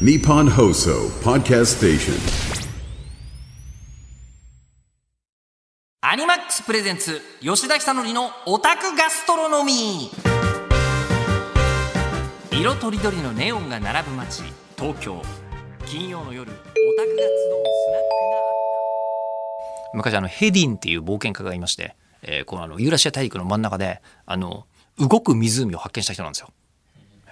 Nippon Hoso Podcast Station. アニマックスプレゼンツ吉田久典のオタクガストロノミー色とりどりのネオンが並ぶ街東京金曜の夜オタクが集うスナックがあった昔あのヘディンっていう冒険家がいまして、えーこのあのユーラシア大陸の真ん中であの動く湖を発見した人なんですよ。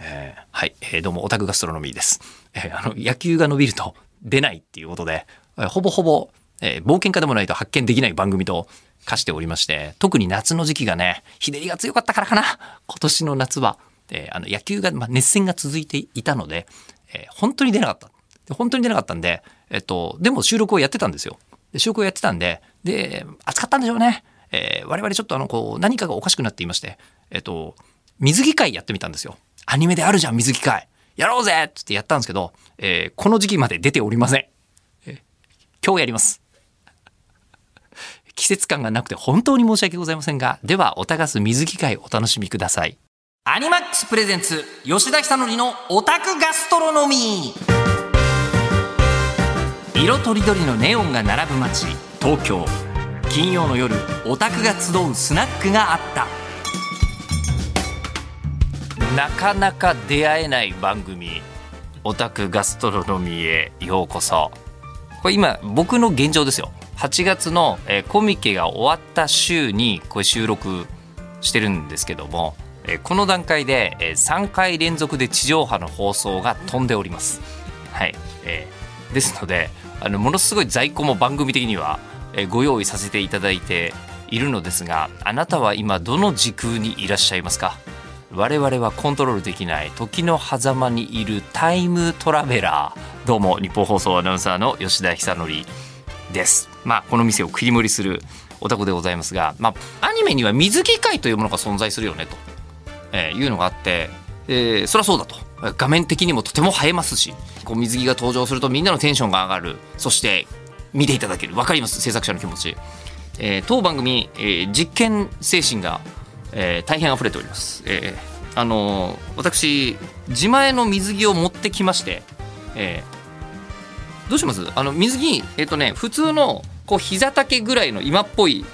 えーはい、えーどうもオタクガストロノミーです。えーあの野球が伸びると出ないっていうことで、えーほぼほぼ、えー冒険家でもないと発見できない番組と化しておりまして、特に夏の時期がね、日照りが強かったからかな、今年の夏は、えーあの野球が、まあ、熱戦が続いていたので、えー本当に出なかった。本当に出なかったんで、えっと、でも収録をやってたんですよ。で収録をやってたんで、で、暑かったんでしょうね。えー我々ちょっとあの、こう、何かがおかしくなっていまして、えっと、水着会やってみたんですよ。アニメであるじゃん、水着会。やろうぜっつってやったんですけど、えーこの時期まで出ておりません。えー今日やります。季節感がなくて本当に申し訳ございませんが、では、おたがす水着会お楽しみください。アニマックスプレゼンツ、吉田久典のオタクガストロノミー。色とりどりのネオンが並ぶ街、東京。金曜の夜、オタクが集うスナックがあった。なかなか出会えない番組オタクガストロノミーへようこそ。これ今僕の現状ですよ。8月の、コミケが終わった週にこれ収録してるんですけども、この段階で、えー3回連続で地上波の放送が飛んでおります。はい、ですのであのものすごい在庫も番組的には、ご用意させていただいているのですがあなたは今どの時空にいらっしゃいますか？我々はコントロールできない時の狭間にいるタイムトラベラー。どうも日本放送アナウンサーの吉田久典です。まあこの店を切り盛りするお宅でございますがまあアニメには水着会というものが存在するよねと、えーいうのがあって、えーそりゃそうだと。画面的にもとても映えますしこう水着が登場するとみんなのテンションが上がる。そして見ていただける。分かります？制作者の気持ち、えー当番組、えー実験精神がえー大変溢れております。えーあの私自前の水着を持ってきまして、えーどうします？あの水着えっ、とね普通のこう膝丈ぐらいの今っぽい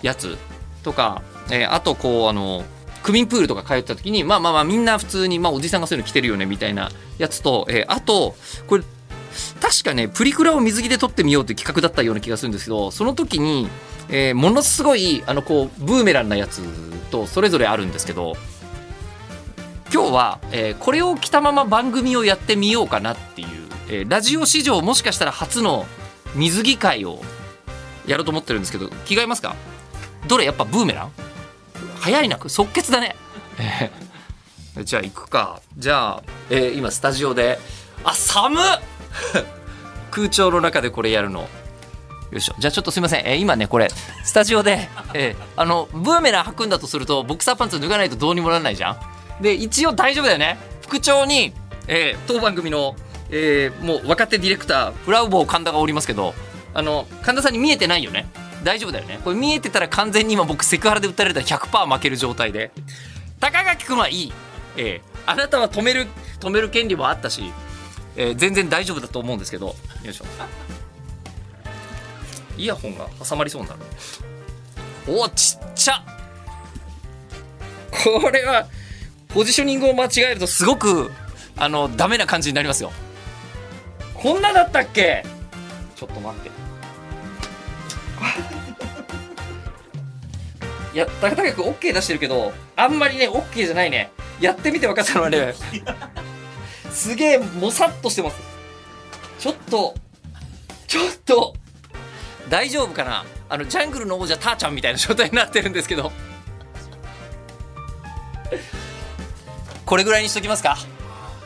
やつとか、えーあとこうあの区民プールとか通った時にまあまあまあみんな普通に、まあ、おじさんがそういうの着てるよねみたいなやつと、えーあとこれ確かねプリクラを水着で撮ってみようっていう企画だったような気がするんですけどその時に、えーものすごいあのこうブーメランなやつとそれぞれあるんですけど今日は、えーこれを着たまま番組をやってみようかなっていう、えーラジオ史上もしかしたら初の水着会をやろうと思ってるんですけど着替えますか？どれやっぱブーメラン？早いな即決だね、えーじゃあ行くか。じゃあ、えー今スタジオであ寒っ！空調の中でこれやるの。よいしょ。じゃあちょっとすいません、えー今ねこれスタジオで、えーあのブーメラン履くんだとするとボクサーパンツ脱がないとどうにもならないじゃんで一応大丈夫だよね。副長に、えー当番組の、えーもう若手ディレクターフラウボー神田がおりますけどあの神田さんに見えてないよね。大丈夫だよね。これ見えてたら完全に今僕セクハラで訴えられたら100%負ける状態で。高垣君はいい、えーあなたは止める止める権利もあったし、えー全然大丈夫だと思うんですけど。よいしょ。イヤホンが挟まりそうになる。おちっちゃ。これはポジショニングを間違えるとすごくあのダメな感じになりますよ。こんなだったっけ？ちょっと待って。いや高々君 OK 出してるけどあんまりね OK じゃないね。やってみて分かったのはね すげえもさっとしてます。ちょっとちょっと大丈夫かな？あのジャングルの王者ターちゃんみたいな状態になってるんですけどこれぐらいにしときますか？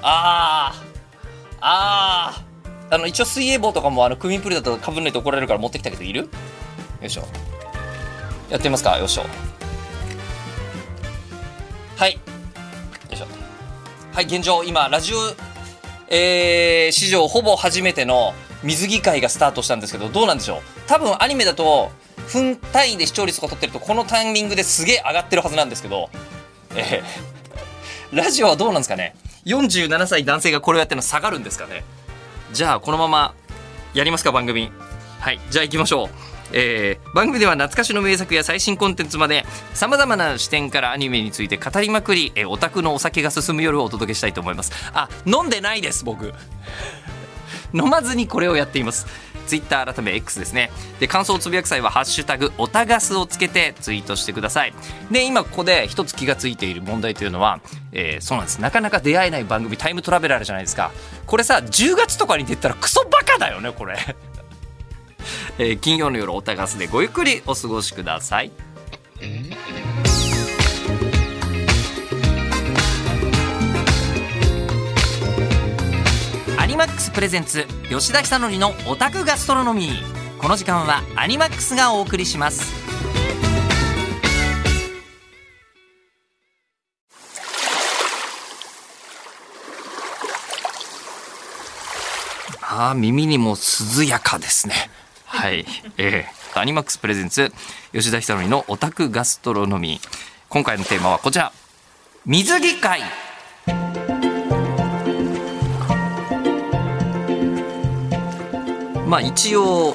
あー。あー。あの一応水泳帽とかもあのクミンプールだとかぶんないと怒られるから持ってきたけどいる？よいしょ。やってみますか？よいしょ。はい。よいしょ。はい現状今ラジオえー史上ほぼ初めての水着会がスタートしたんですけどどうなんでしょう？多分アニメだと分単位で視聴率とか取ってるとこのタイミングですげえ上がってるはずなんですけど、えーラジオはどうなんですかね？47歳男性がこれをやってるの下がるんですかね？じゃあこのままやりますか番組。はいじゃあ行きましょう。えー番組では懐かしの名作や最新コンテンツまでさまざまな視点からアニメについて語りまくり、えーオタクのお酒が進む夜をお届けしたいと思います。あ飲んでないです僕。飲まずにこれをやっています。ツイッター改め X ですね。で感想をつぶやく際は「ハッシュタグおたがす」をつけてツイートしてください。で今ここで一つ気がついている問題というのは、えーそうなんです。なかなか出会えない番組タイムトラベラーじゃないですか。これさ10月とかに出たらクソバカだよねこれ。えー金曜の夜おたがすでごゆっくりお過ごしください。アニマックスプレゼンツ吉田久典のオタクガストロノミー。この時間はアニマックスがお送りします。あー耳にも涼やかですね。はい。えー、アニマックスプレゼンツ吉田久典のオタクガストロノミー。今回のテーマはこちら。水着会。まあ一応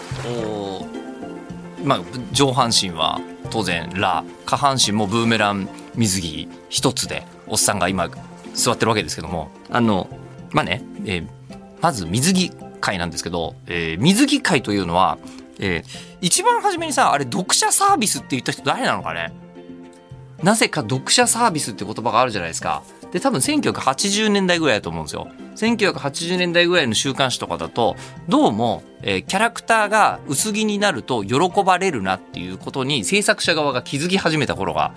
まあ上半身は当然ラ下半身もブーメラン水着一つでおっさんが今座ってるわけですけどもあのまあね、えーまず水着会なんですけど、えー水着会というのは、えー一番初めにさあれ読者サービスって言った人誰なのかね？なぜか読者サービスって言葉があるじゃないですか。で、多分1980年代ぐらいだと思うんですよ。1980年代ぐらいの週刊誌とかだと、どうも、えーキャラクターが薄着になると喜ばれるなっていうことに制作者側が気づき始めた頃が、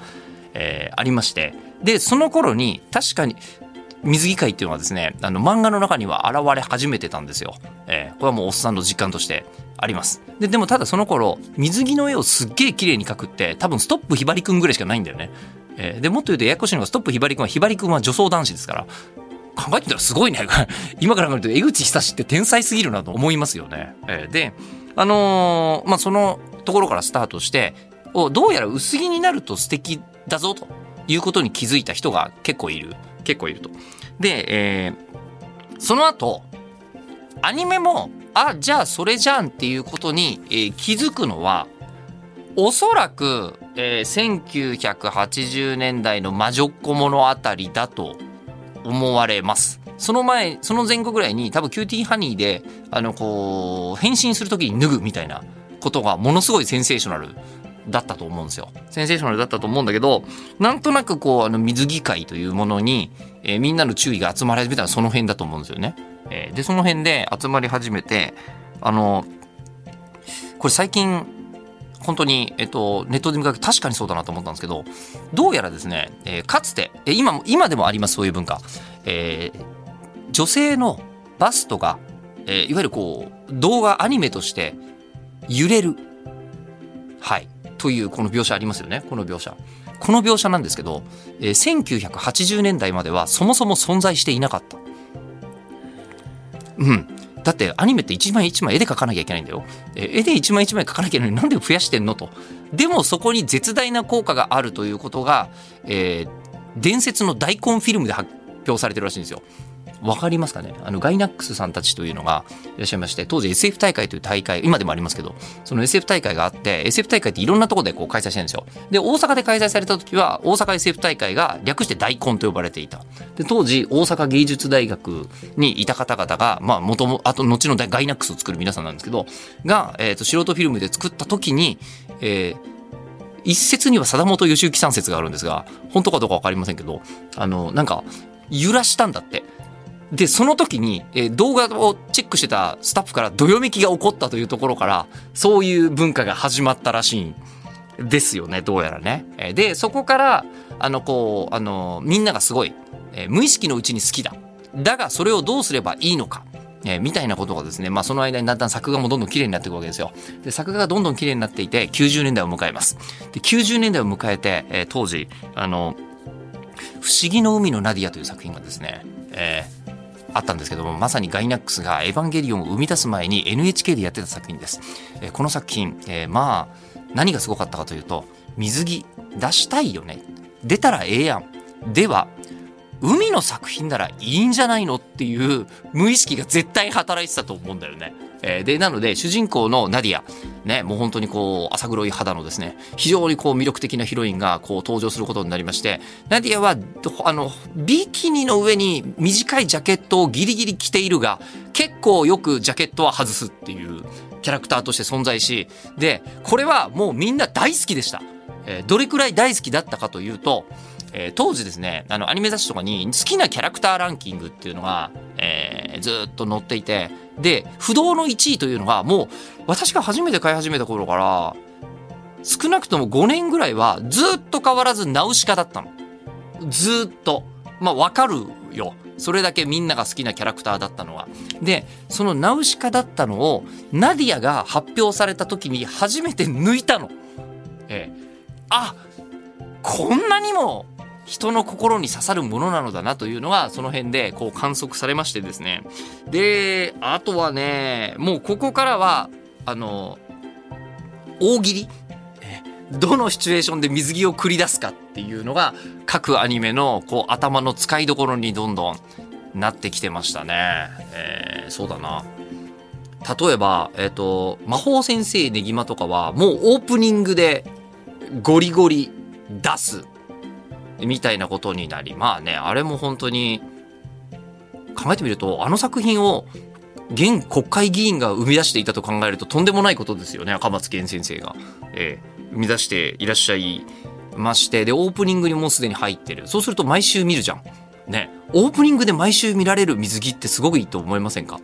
えーありまして。で、その頃に確かに、水着会っていうのはですね、あの漫画の中には現れ始めてたんですよ。えーこれはもうおっさんの実感としてあります。で、でもただその頃、水着の絵をすっげえ綺麗に描くって、多分ストップひばりくんぐらいしかないんだよね。えーで、もっと言うとややこしいのがストップひばりくんはひばりくんは女装男子ですから、考えてたらすごいね。今から考えると江口久志って天才すぎるなと思いますよね。えーで、あのーまあ、そのところからスタートして、おどうやら薄着になると素敵だぞということに気づいた人が結構いる。結構いると。で、えーその後、アニメも、あ、じゃあそれじゃんっていうことに、えー気づくのは、おそらく、えー1980年代の魔女っ子物あたりだと思われます。その前、その前後ぐらいに多分キューティーハニーで、あの、こう、変身するときに脱ぐみたいなことがものすごいセンセーショナルだったと思うんですよ。センセーショナルだったと思うんだけど、なんとなくこう、あの、水着会というものに、えーみんなの注意が集まり始めたのはその辺だと思うんですよね。えーで、その辺で集まり始めて、あの、これ最近、本当に、えっと、ネットで見かけ確かにそうだなと思ったんですけど、どうやらですね、えーかつて、え今も、今でもあります、そういう文化。えー女性のバストが、えーいわゆるこう、動画、アニメとして揺れる。はい。というこの描写ありますよね、この描写。この描写なんですけど、えー1980年代まではそもそも存在していなかった。うん。だってアニメって一枚一枚絵で描かなきゃいけないんだよ。え絵で一枚一枚描かなきゃいけないのになんで増やしてんのと。でもそこに絶大な効果があるということが、えー伝説の大根フィルムで発表されてるらしいんですよ。わかりますかね？あのガイナックスさんたちというのがいらっしゃいまして当時 SF 大会という大会今でもありますけどその SF 大会があって SF 大会っていろんなところでこう開催してるんですよ。で大阪で開催された時は大阪 SF 大会が略して大根と呼ばれていた。で当時大阪芸術大学にいた方々がまあ元もあと後のガイナックスを作る皆さんなんですけどが、えー、と素人フィルムで作った時に、えー一説には貞本義行さん説があるんですが、本当かどうかわかりませんけど、あの、なんか、揺らしたんだって。で、その時に、えー動画をチェックしてたスタッフからどよめきが起こったというところから、そういう文化が始まったらしいんですよね、どうやらね。えーで、そこから、あの、こう、あの、みんながすごい、えー無意識のうちに好きだ。だが、それをどうすればいいのか。えーみたいなことがですね、まあその間にだんだん作画もどんどん綺麗になっていくわけですよ。で、作画がどんどん綺麗になっていて、90年代を迎えます。で、90年代を迎えて、えー当時、あの、不思議の海のナディアという作品がですね、えーあったんですけども、まさにガイナックスがエヴァンゲリオンを生み出す前に NHK でやってた作品です。えーこの作品、えーまあ、何がすごかったかというと、水着出したいよね。出たらええやん。では、海の作品ならいいんじゃないのっていう無意識が絶対働いてたと思うんだよね。えー、で、なので、主人公のナディア、ね、もう本当にこう、浅黒い肌のですね、非常にこう魅力的なヒロインがこう登場することになりまして、ナディアは、あの、ビキニの上に短いジャケットをギリギリ着ているが、結構よくジャケットは外すっていうキャラクターとして存在し、で、これはもうみんな大好きでした。えー、どれくらい大好きだったかというと、えー、当時ですね、あの、アニメ雑誌とかに好きなキャラクターランキングっていうのが、えー、ずっと載っていて、で、不動の1位というのが、もう、私が初めて飼い始めた頃から、少なくとも5年ぐらいは、ずっと変わらずナウシカだったの。ずっと。まあ、わかるよ。それだけみんなが好きなキャラクターだったのは。で、そのナウシカだったのを、ナディアが発表された時に初めて抜いたの。ええ。あ、こんなにも人の心に刺さるものなのだなというのが、その辺でこう観測されましてですね。で、あとはね、もうここからは、あの、大喜利？どのシチュエーションで水着を繰り出すかっていうのが、各アニメのこう頭の使いどころにどんどんなってきてましたね。えー、そうだな。例えば、えっ、ー、と、魔法先生ネギマとかは、もうオープニングでゴリゴリ出すみたいなことになり、まあね、あれも本当に、考えてみると、あの作品を、現国会議員が生み出していたと考えるととんでもないことですよね、赤松源先生が。えー、生み出していらっしゃいまして、で、オープニングにもうすでに入ってる。そうすると毎週見るじゃん。ね。オープニングで毎週見られる水着ってすごくいいと思いませんか？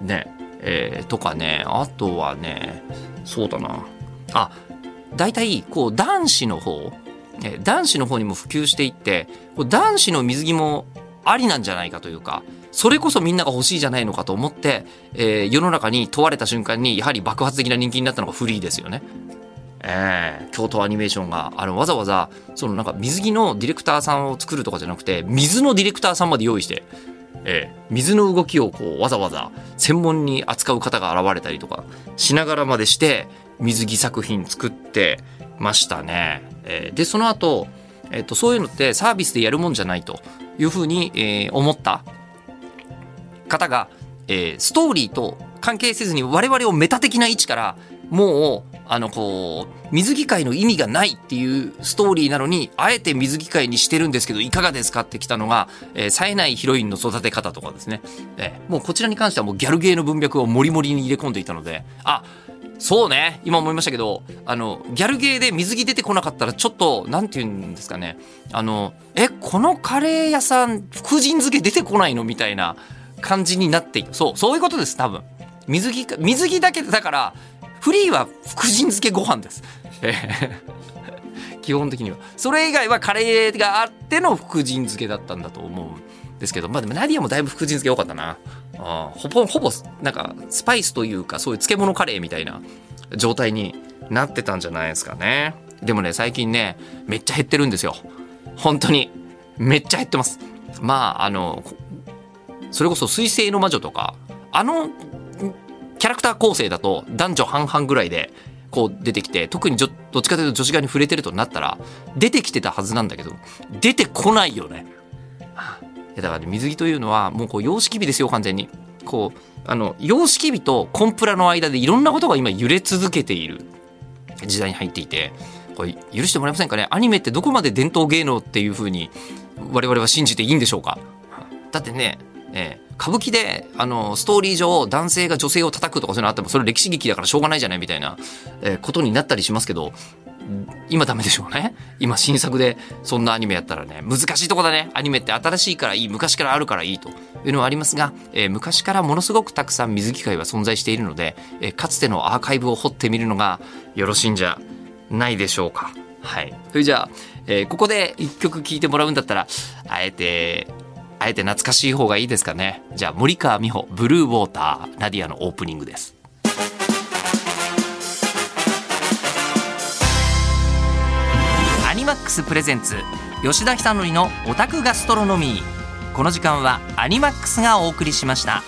ね。えー、とかね、あとはね、そうだな。あ、大体、こう、男子の方、男子の方にも普及していって男子の水着もありなんじゃないかというかそれこそみんなが欲しいじゃないのかと思って、えー、世の中に問われた瞬間にやはり爆発的な人気になったのがフリーですよね。えー、京都アニメーションがあのわざわざそのなんか水着のディレクターさんを作るとかじゃなくて水のディレクターさんまで用意して、えー、水の動きをこうわざわざ専門に扱う方が現れたりとかしながらまでして水着作品作ってましたね。えー、で、その後、えっ、と、そういうのってサービスでやるもんじゃないというふうに、えー、思った。方が、えー、ストーリーと関係せずに我々をメタ的な位置からもうあのこう水着界の意味がないっていうストーリーなのにあえて水着界にしてるんですけどいかがですかってきたのが、えー、冴えないヒロインの育て方とかですね、えー、もうこちらに関してはもうギャルゲーの文脈をモリモリに入れ込んでいたのであそうね。今思いましたけどあのギャルゲーで水着出てこなかったらちょっとなんて言うんですかね。あのえこのカレー屋さん福神漬け出てこないのみたいな感じになっていそうそういうことです多分。水着か水着だけだからフリーは福神漬けご飯です。基本的には。それ以外はカレーがあっての福神漬けだったんだと思う。ですけど、まあでもナディアもだいぶ福神漬け多かったな。あほぼ、ほぼ、なんか、スパイスというか、そういう漬物カレーみたいな状態になってたんじゃないですかね。でもね、最近ね、めっちゃ減ってるんですよ。本当に。めっちゃ減ってます。まあ、あの、それこそ水星の魔女とか、あのキャラクター構成だと男女半々ぐらいでこう出てきて特にどっちかというと女子側に触れてるとなったら出てきてたはずなんだけど出てこないよね。やだから水着というのはもうこう様式美ですよ完全に。こうあの様式美とコンプラの間でいろんなことが今揺れ続けている時代に入っていてこれ許してもらえませんかね？アニメってどこまで伝統芸能っていうふうに我々は信じていいんでしょうか？だってね、え歌舞伎で、あの、ストーリー上、男性が女性を叩くとかそういうのあっても、それ歴史劇だからしょうがないじゃないみたいな、えー、ことになったりしますけど、今ダメでしょうね。今新作でそんなアニメやったらね、難しいとこだね。アニメって新しいからいい、昔からあるからいいというのはありますが、えー、昔からものすごくたくさん水機械は存在しているので、えー、かつてのアーカイブを掘ってみるのがよろしいんじゃないでしょうか。はい。それじゃあ、えー、ここで一曲聴いてもらうんだったら、あえて、あえて懐かしい方がいいですかねじゃあ森川美穂ブルーウォーターナディアのオープニングですマックスプレゼンツ吉田久典のオタクガストロノミー。この時間はアニマックスがお送りしました。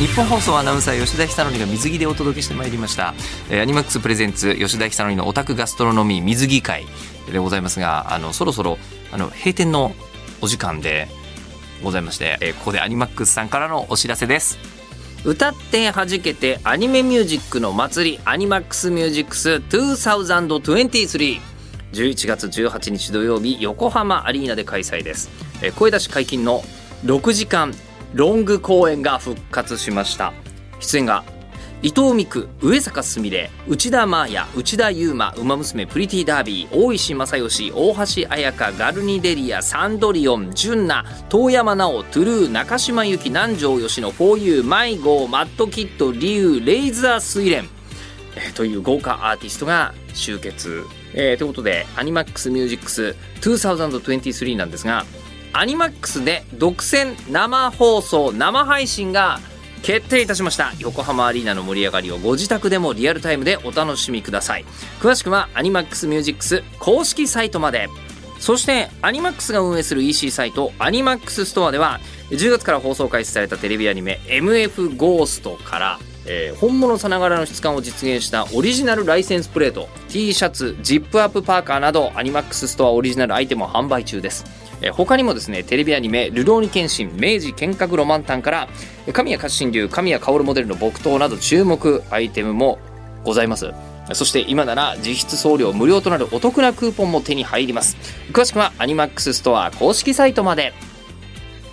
日本放送アナウンサー吉田久典が水着でお届けしてまいりました、えーアニマックスプレゼンツ吉田久典のオタクガストロノミー水着会でございますがあのそろそろあの閉店のお時間でございまして、えーここでアニマックスさんからのお知らせです。歌って弾けてアニメミュージックの祭りアニマックスミュージックス2023 11月18日土曜日横浜アリーナで開催です。えー声出し解禁の6時間ロング公演が復活しました。出演が伊藤美来上坂すみれ内田真礼内田雄馬ウマ娘プリティダービー大石昌良大橋彩香ガルニデリアサンドリオン純奈東山奈央トゥルー中島由貴南條愛乃フォーユー MyGO マッドキッドリュウレイズアスイレン。えーという豪華アーティストが集結、えーということでアニマックスミュージックス2023なんですがアニマックスで独占生放送生配信が決定いたしました。横浜アリーナの盛り上がりをご自宅でもリアルタイムでお楽しみください。詳しくはアニマックスミュージックス公式サイトまで。そしてアニマックスが運営する EC サイトアニマックスストアでは10月から放送開始されたテレビアニメ MF ゴーストから、えー本物さながらの質感を実現したオリジナルライセンスプレート T シャツジップアップパーカーなどアニマックスストアオリジナルアイテムを販売中です。え他にもですねテレビアニメ「流浪に剣心明治剣閣ロマンタン」から神谷勝新流神谷薫モデルの木刀など注目アイテムもございます。そして今なら実質送料無料となるお得なクーポンも手に入ります。詳しくはアニマックスストア公式サイトまで。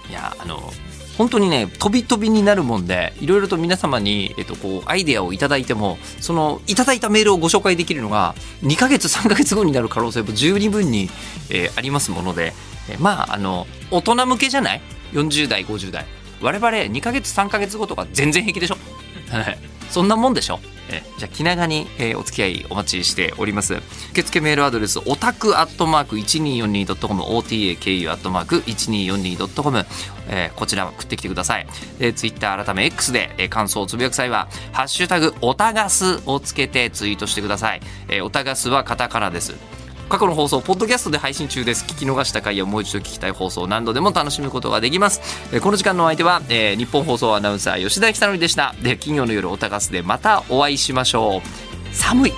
いやあの本当にね飛び飛びになるもんでいろいろと皆様に、えっと、こうアイデアを頂いてもそのいただいたメールをご紹介できるのが2ヶ月3ヶ月後になる可能性も十二分に、えーありますもので、えまああの大人向けじゃない？40代50代。我々2ヶ月3ヶ月後とか全然平気でしょ？は いそんなもんでしょ？えじゃあ気長に、えーお付き合いお待ちしております。受付メールアドレスオタクアットマーク 1242.com otaku アットマーク 1242.com、えーこちら送ってきてください、えー、ツイッター改め X で、えー感想をつぶやく際は「ハッシュタグオタガス」をつけてツイートしてください、えーオタガスはカタカナです。過去の放送ポッドキャストで配信中です。聞き逃した回やもう一度聞きたい放送何度でも楽しむことができます。えーこの時間のお相手は、えー日本放送アナウンサー吉田久典でした。で金曜の夜おたがすでまたお会いしましょう。寒い。